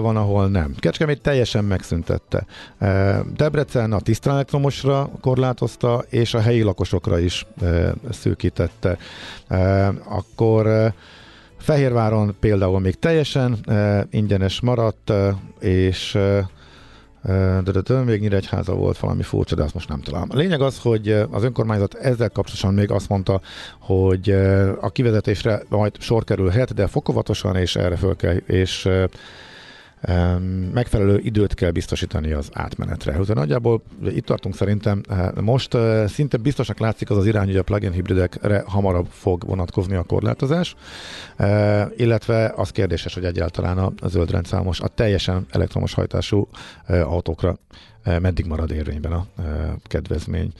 Speaker 3: van, ahol nem. Kecskemét teljesen megszüntette. Debrecen a tisztán elektromosra korlátozta, és a helyi lakosokra is szűkítette. Akkor Fehérváron például még teljesen ingyenes maradt, és de, még Nyíregyháza volt valami furcsa, de azt most nem találom. A lényeg az, hogy az önkormányzat ezzel kapcsolatosan még azt mondta, hogy a kivezetésre majd sor kerülhet, de fokozatosan és erre föl kell, és megfelelő időt kell biztosítani az átmenetre. Ugye nagyjából itt tartunk szerintem most szinte biztosak látszik az az irány, hogy a plug-in hibridekre hamarabb fog vonatkozni a korlátozás, illetve az kérdéses, hogy egyáltalán a zöld rendszámos, a teljesen elektromos hajtású autókra meddig marad érvényben a kedvezmény.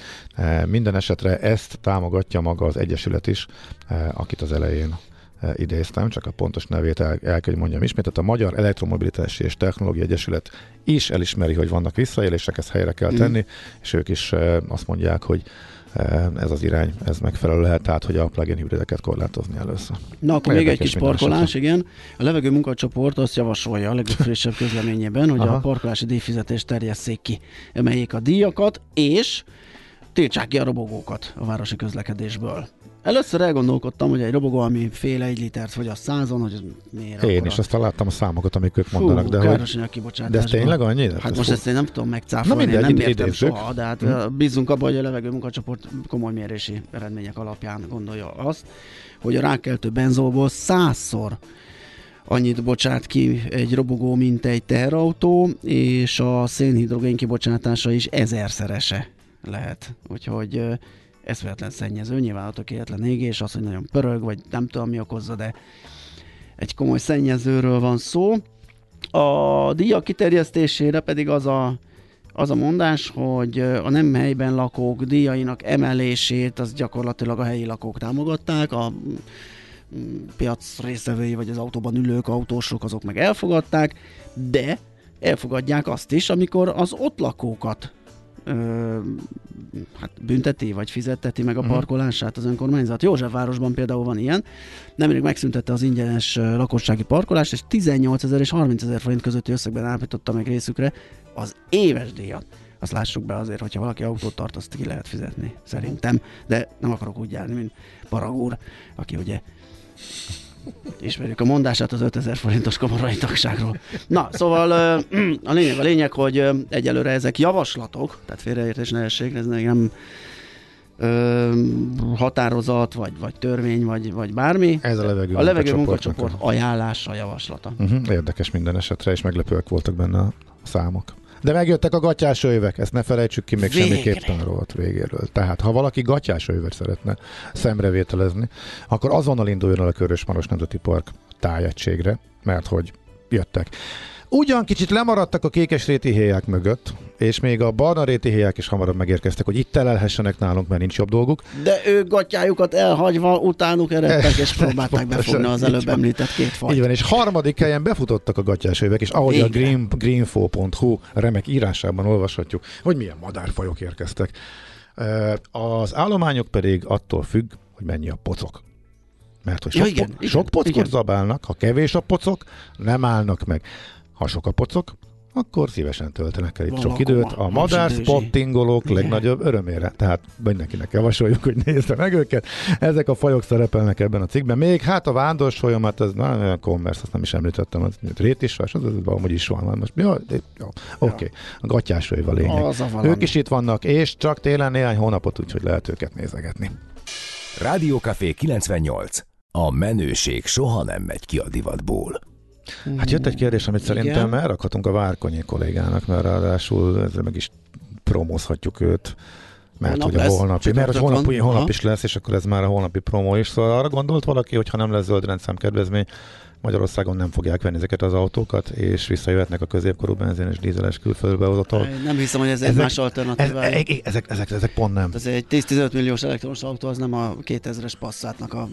Speaker 3: Minden esetre ezt támogatja maga az Egyesület is, akit az elején idéztem, csak a pontos nevét el, el kell, hogy mondjam ismét. Tehát a Magyar Elektromobilitási és Technológia Egyesület is elismeri, hogy vannak visszaélések, ezt helyre kell mm. tenni, mm. és ők is azt mondják, hogy ez az irány, ez megfelelő lehet, tehát hogy a plug-in hibrideket korlátozni először.
Speaker 2: Na akkor még egy kis parkolás, igen. A levegő munkacsoport azt javasolja a legfrissebb közleményében, hogy Aha. a parkolási díjfizetést terjesszék ki, emeljék a díjakat, és tiltsák ki a robogókat a városi közlekedésből. Először elgondolkodtam, hogy egy robogó, ami fél egy litert vagy a százon, hogy ez miért
Speaker 3: Én is, aztán láttam a számokat, amik ők mondanak.
Speaker 2: Fú, de, hogy...
Speaker 3: de ez tényleg annyi?
Speaker 2: Hát ez most fú... ezt én nem tudom megcáfolni, Na mindegy, nem értem soha, de hát hmm. bízunk abban, hogy a levegő munkacsoport komoly mérési eredmények alapján gondolja azt, hogy a rákeltő benzolból százszor annyit bocsát ki egy robogó, mint egy teherautó, és a szénhidrogén kibocsátása is ezerszerese lehet. Úgyhogy eszméletlen szennyező, nyilván a tökéletlen égés, az, hogy nagyon pörög, vagy nem tudom mi okozza, de egy komoly szennyezőről van szó. A díjak kiterjesztésére pedig az a, az a mondás, hogy a nem helyben lakók díjainak emelését az gyakorlatilag a helyi lakók támogatták, a piac részevői vagy az autóban ülők, autósok azok meg elfogadták, de elfogadják azt is, amikor az ott lakókat ö, hát bünteti, vagy fizetteti meg a mhm. parkolását az önkormányzat. Józsefvárosban például van ilyen. Nemrég megszüntette az ingyenes lakossági parkolást, és 18 ezer és 30 ezer forint közötti összegben állította meg részükre az éves díjat. Azt lássuk be azért, hogyha valaki autót tart, azt ki lehet fizetni, szerintem. De nem akarok úgy járni, mint Paragúr, aki ugye Ismerjük a mondását az 5000 forintos kamarai tagságról. Na, szóval a lényeg a lényeg, hogy egyelőre ezek javaslatok, tehát félreértés ne essék, ez nem ö, határozat, vagy, vagy törvény, vagy, vagy bármi.
Speaker 3: Ez a levegő,
Speaker 2: a levegő munkacsoport ajánlása, javaslata.
Speaker 3: Uh-huh, érdekes minden esetre, és meglepőek voltak benne a számok. De megjöttek a gatyás évek, ezt ne felejtsük ki még Végre. semmiképpen rovat végéről. Tehát, ha valaki gatyás évet szeretne szemrevételezni, akkor azonnal induljon el a Körösmaros Nemzeti Park tájegységre, mert hogy jöttek. Ugyan kicsit lemaradtak a kékesréti héják mögött, és még a barna réti héják is hamarabb megérkeztek, hogy itt telelhessenek nálunk, mert nincs jobb dolguk.
Speaker 2: De ők gatyájukat elhagyva utánuk eredtek, és próbálták befogni az előbb van. említett két fajt.
Speaker 3: Így van, és harmadik helyen befutottak a gatyás évek, és ahogy Végre. a green, greenfo.hu remek írásában olvashatjuk, hogy milyen madárfajok érkeztek. Az állományok pedig attól függ, hogy mennyi a pocok. Mert hogy sok, ja, igen, po- igen, sok pockot igen. zabálnak, ha kevés a pocok, nem állnak meg. Ha sok a pocok, akkor szívesen töltenek el itt Valakoma, sok időt. A madár spottingolók legnagyobb örömére. Tehát mindenkinek javasoljuk, hogy nézze meg őket. Ezek a fajok szerepelnek ebben a cikkben. Még hát a vándors folyamat, ez na, commerce, azt nem is említettem, az rétisvás, az, az, az is van. Most, jó, jó, oké. Okay. A gatyás a lényeg. Az a ők is itt vannak, és csak télen néhány hónapot, úgyhogy lehet őket nézegetni.
Speaker 6: Rádiókafé 98. A menőség soha nem megy ki a divatból.
Speaker 3: Hát jött egy kérdés, amit szerintem
Speaker 2: Igen.
Speaker 3: elrakhatunk a Várkonyi kollégának, mert ráadásul ezzel meg is promózhatjuk őt. Mert
Speaker 2: Holnap
Speaker 3: hogy a holnapi, mert hogy holnap,
Speaker 2: csütörtökön.
Speaker 3: holnap is lesz, és akkor ez már a holnapi promó is. Szóval arra gondolt valaki, hogy ha nem lesz zöld rendszám kedvezmény, Magyarországon nem fogják venni ezeket az autókat, és visszajöhetnek a középkorú benzin és dízeles külföldbe hozatal.
Speaker 2: Nem hiszem, hogy ez egy
Speaker 3: Ezek-
Speaker 2: más
Speaker 3: Ez,
Speaker 2: alternatíva.
Speaker 3: e- e- ezek, ezek, ezek pont nem.
Speaker 2: Ez egy 10-15 milliós elektromos autó, az nem a 2000-es passzátnak a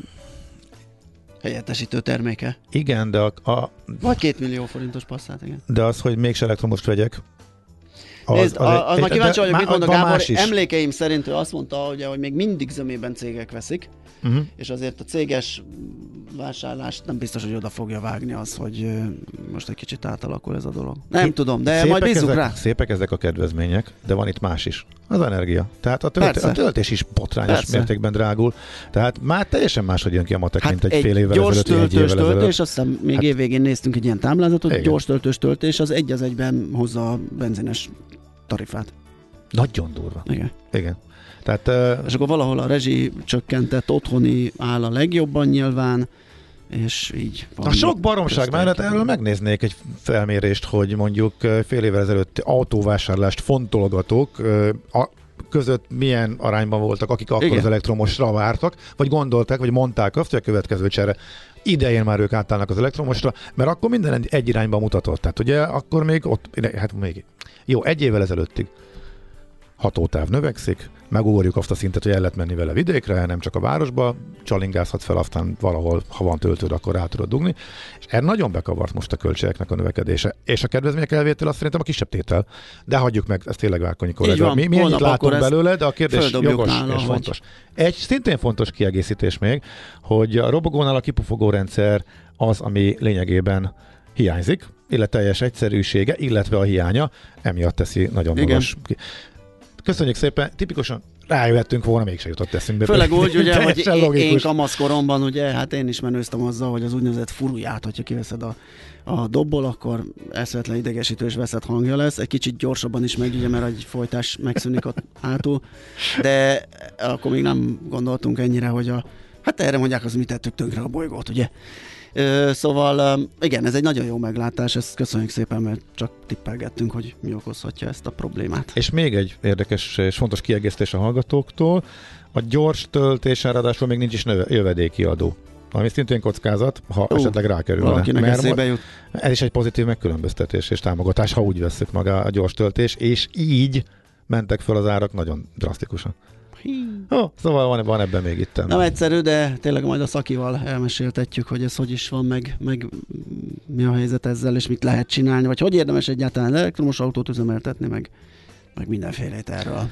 Speaker 2: helyettesítő terméke.
Speaker 3: Igen, de, a, a,
Speaker 2: Vagy 2 millió forintos passzát, igen.
Speaker 3: de az, hogy mégse elektromost vegyek,
Speaker 2: Az, Nézd, az, az, az már kíváncsi vagyok, mit mond a Gábor. Emlékeim szerint ő azt mondta, ugye, hogy még mindig zömében cégek veszik,
Speaker 3: Uh-huh.
Speaker 2: és azért a céges vásárlást nem biztos, hogy oda fogja vágni az, hogy most egy kicsit átalakul ez a dolog. Nem
Speaker 3: Itt
Speaker 2: tudom, de majd bízzuk
Speaker 3: ezek,
Speaker 2: rá.
Speaker 3: Szépek ezek a kedvezmények, de van itt más is. Az energia. Tehát a, tölt, a töltés is botrányos
Speaker 2: Persze.
Speaker 3: mértékben drágul. Tehát már teljesen máshogy jön ki a matek, mint egy,
Speaker 2: Hát egy
Speaker 3: fél évvel
Speaker 2: gyors
Speaker 3: ezelőtt, vagy egy
Speaker 2: töltős
Speaker 3: évvel
Speaker 2: töltés,
Speaker 3: ezelőtt.
Speaker 2: azt hiszem még
Speaker 3: Hát-
Speaker 2: évvégén néztünk egy ilyen táblázatot,
Speaker 3: Igen.
Speaker 2: gyors töltős töltés az egy az egyben hozza a benzines tarifát.
Speaker 3: Nagyon durva.
Speaker 2: Igen.
Speaker 3: Igen. Tehát uh,
Speaker 2: És akkor valahol a rezsi csökkentett otthoni áll a legjobban nyilván, és így van.
Speaker 3: a sok baromság
Speaker 2: köztünk.
Speaker 3: mellett erről megnéznék egy felmérést, hogy mondjuk fél évvel ezelőtt autóvásárlást fontolgatók a között milyen arányban voltak, akik akkor
Speaker 2: Igen.
Speaker 3: az elektromosra vártak, vagy gondolták, vagy mondták azt, hogy a következő csere idején már ők átállnak az elektromosra, mert akkor minden egy- egy irányba mutatott. Tehát ugye akkor még ott, hát még, jó, egy évvel ezelőttig hatótáv növekszik, megugorjuk azt a szintet, hogy el lehet menni vele vidékre, nem csak a városba, csalingázhatsz fel, aztán valahol, ha van töltőd, akkor rá tudod dugni. És erre nagyon bekavart most a költségeknek a növekedése. És a kedvezmények elvétel azt szerintem a kisebb tétel. De hagyjuk meg, ez tényleg Várkonyi kollega. Mi, mi ennyit látunk belőle, de a kérdés jogos
Speaker 2: nála,
Speaker 3: és
Speaker 2: hogy-
Speaker 3: fontos. Egy szintén fontos kiegészítés még, hogy a robogónál a kipufogó rendszer az, ami lényegében hiányzik, illetve teljes egyszerűsége, illetve a hiánya, emiatt teszi nagyon
Speaker 2: Igen.
Speaker 3: magas. Köszönjük szépen, tipikusan rájöhettünk volna, mégse jutott eszünkbe.
Speaker 2: Főleg úgy, ugye, hogy én, én kamaszkoromban, ugye, hát én is menőztem azzal, hogy az úgynevezett furuját, hogyha kiveszed a, a dobból, akkor eszvetlen idegesítő és veszett hangja lesz. Egy kicsit gyorsabban is megy, ugye, mert egy folytás megszűnik ott hátul, de akkor még nem gondoltunk ennyire, hogy a, hát erre mondják, az mit tettük tönkre a bolygót, ugye? Szóval igen, ez egy nagyon jó meglátás, ezt köszönjük szépen, mert csak tippelgettünk, hogy mi okozhatja ezt a problémát.
Speaker 3: És még egy érdekes és fontos kiegészítés a hallgatóktól. A gyors töltésen ráadásul még nincs is növe, jövedéki adó. Ami szintén kockázat, ha
Speaker 2: Ú,
Speaker 3: esetleg rákerülne. Mert
Speaker 2: jut.
Speaker 3: ez is egy pozitív megkülönböztetés és támogatás, ha úgy veszük maga a gyors töltés, és így mentek föl az árak nagyon drasztikusan. Oh, szóval van, van ebben még itt.
Speaker 2: Nem egyszerű, de tényleg majd a szakival elmeséltetjük, hogy ez hogy is van, meg, meg mi a helyzet ezzel, és mit lehet csinálni, vagy hogy érdemes egyáltalán elektromos autót üzemeltetni, meg, meg mindenfélét erről.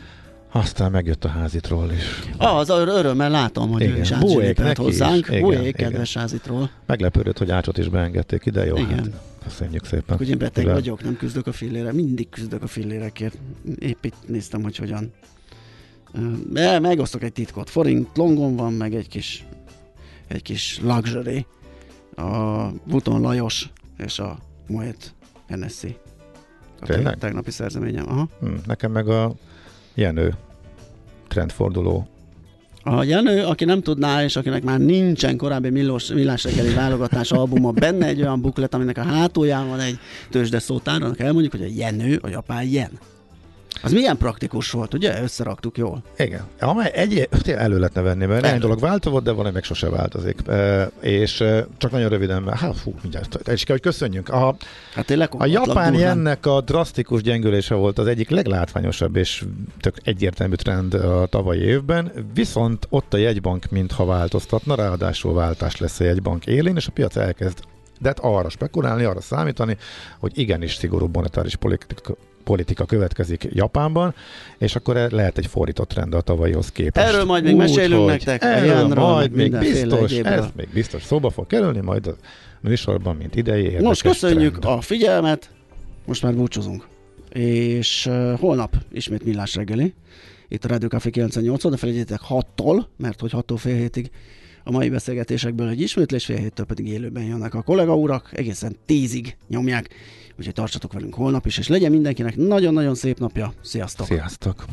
Speaker 3: Aztán megjött a házitról is.
Speaker 2: Ah, az ör- örömmel látom, hogy
Speaker 3: Igen,
Speaker 2: ő is átsilépelt
Speaker 3: neki is.
Speaker 2: hozzánk.
Speaker 3: Igen,
Speaker 2: Buék,
Speaker 3: igen.
Speaker 2: kedves házitról.
Speaker 3: Meglepődött, hogy ácsot is beengedték ide, jó?
Speaker 2: Igen.
Speaker 3: Hát, köszönjük szépen.
Speaker 2: Hogy én beteg
Speaker 3: Mivel-
Speaker 2: vagyok, nem küzdök a fillére. Mindig küzdök a fillérekért. Épp itt néztem, hogy hogyan. De megosztok egy titkot. Forint longon van, meg egy kis, egy kis luxury. A Vuton Lajos és a Moet NSC. A
Speaker 3: Tényleg?
Speaker 2: teg- tegnapi szerzeményem. Aha.
Speaker 3: Hm, nekem meg a Jenő trendforduló.
Speaker 2: A Jenő, aki nem tudná, és akinek már nincsen korábbi millós, millás reggeli válogatás albuma, benne egy olyan buklet, aminek a hátulján van egy tőzsde szótár, annak elmondjuk, hogy a Jenő, a japán jen. Az milyen praktikus volt, ugye? Összeraktuk jól.
Speaker 3: Igen. Amely egy elő lehetne venni, mert
Speaker 2: Elő.
Speaker 3: dolog változott, de valami meg sose változik. E, és csak nagyon röviden, hát fú, mindjárt, is kell, hogy köszönjünk. A,
Speaker 2: Hát tényleg
Speaker 3: a japán jennek a drasztikus gyengülése volt az egyik leglátványosabb és tök egyértelmű trend a tavalyi évben, viszont ott a jegybank mintha változtatna, ráadásul váltás lesz a jegybank élén, és a piac elkezd de hát arra spekulálni, arra számítani, hogy igenis szigorú monetáris politika, politika következik Japánban, és akkor e- lehet egy fordított trend a tavalyihoz képest.
Speaker 2: Erről majd még
Speaker 3: Úgy,
Speaker 2: mesélünk nektek,
Speaker 3: Erről
Speaker 2: jenről,
Speaker 3: majd még biztos,
Speaker 2: egyébről.
Speaker 3: ez még biztos szóba fog kerülni, majd a műsorban, mint idei
Speaker 2: Most köszönjük
Speaker 3: trend.
Speaker 2: a figyelmet, most már búcsúzunk. És uh, holnap ismét millás reggeli. Itt a Rádió Café 98 de felejtjétek 6-tól, mert hogy 6-tól fél hétig a mai beszélgetésekből egy ismétlés, fél héttől pedig élőben jönnek a kollega urak, egészen tízig nyomják, úgyhogy tartsatok velünk holnap is, és legyen mindenkinek nagyon-nagyon szép napja. Sziasztok!
Speaker 3: Sziasztok!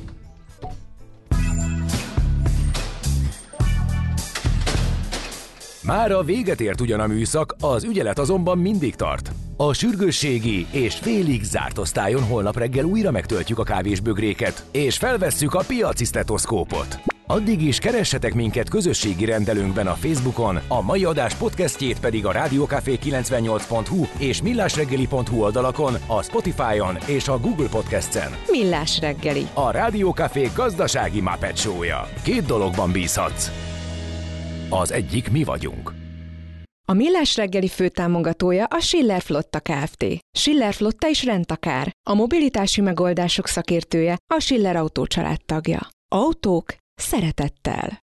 Speaker 6: Már a véget ért ugyan a műszak, az ügyelet azonban mindig tart. A sürgősségi és félig zárt osztályon holnap reggel újra megtöltjük a kávésbögréket, és felvesszük a piaci stetoszkópot. Addig is keressetek minket közösségi rendelőnkben a Facebookon, a mai adás podcastjét pedig a rádiókafé 98hu és millásreggeli.hu oldalakon, a Spotify-on és a Google Podcast-en.
Speaker 1: Millás reggeli.
Speaker 6: A Rádiókafé gazdasági Muppet show Két dologban bízhatsz. Az egyik mi vagyunk.
Speaker 1: A Millás reggeli főtámogatója a Schiller Flotta Kft. Schiller Flotta is rendtakár. A mobilitási megoldások szakértője a Schiller Autó tagja. Autók szeretettel.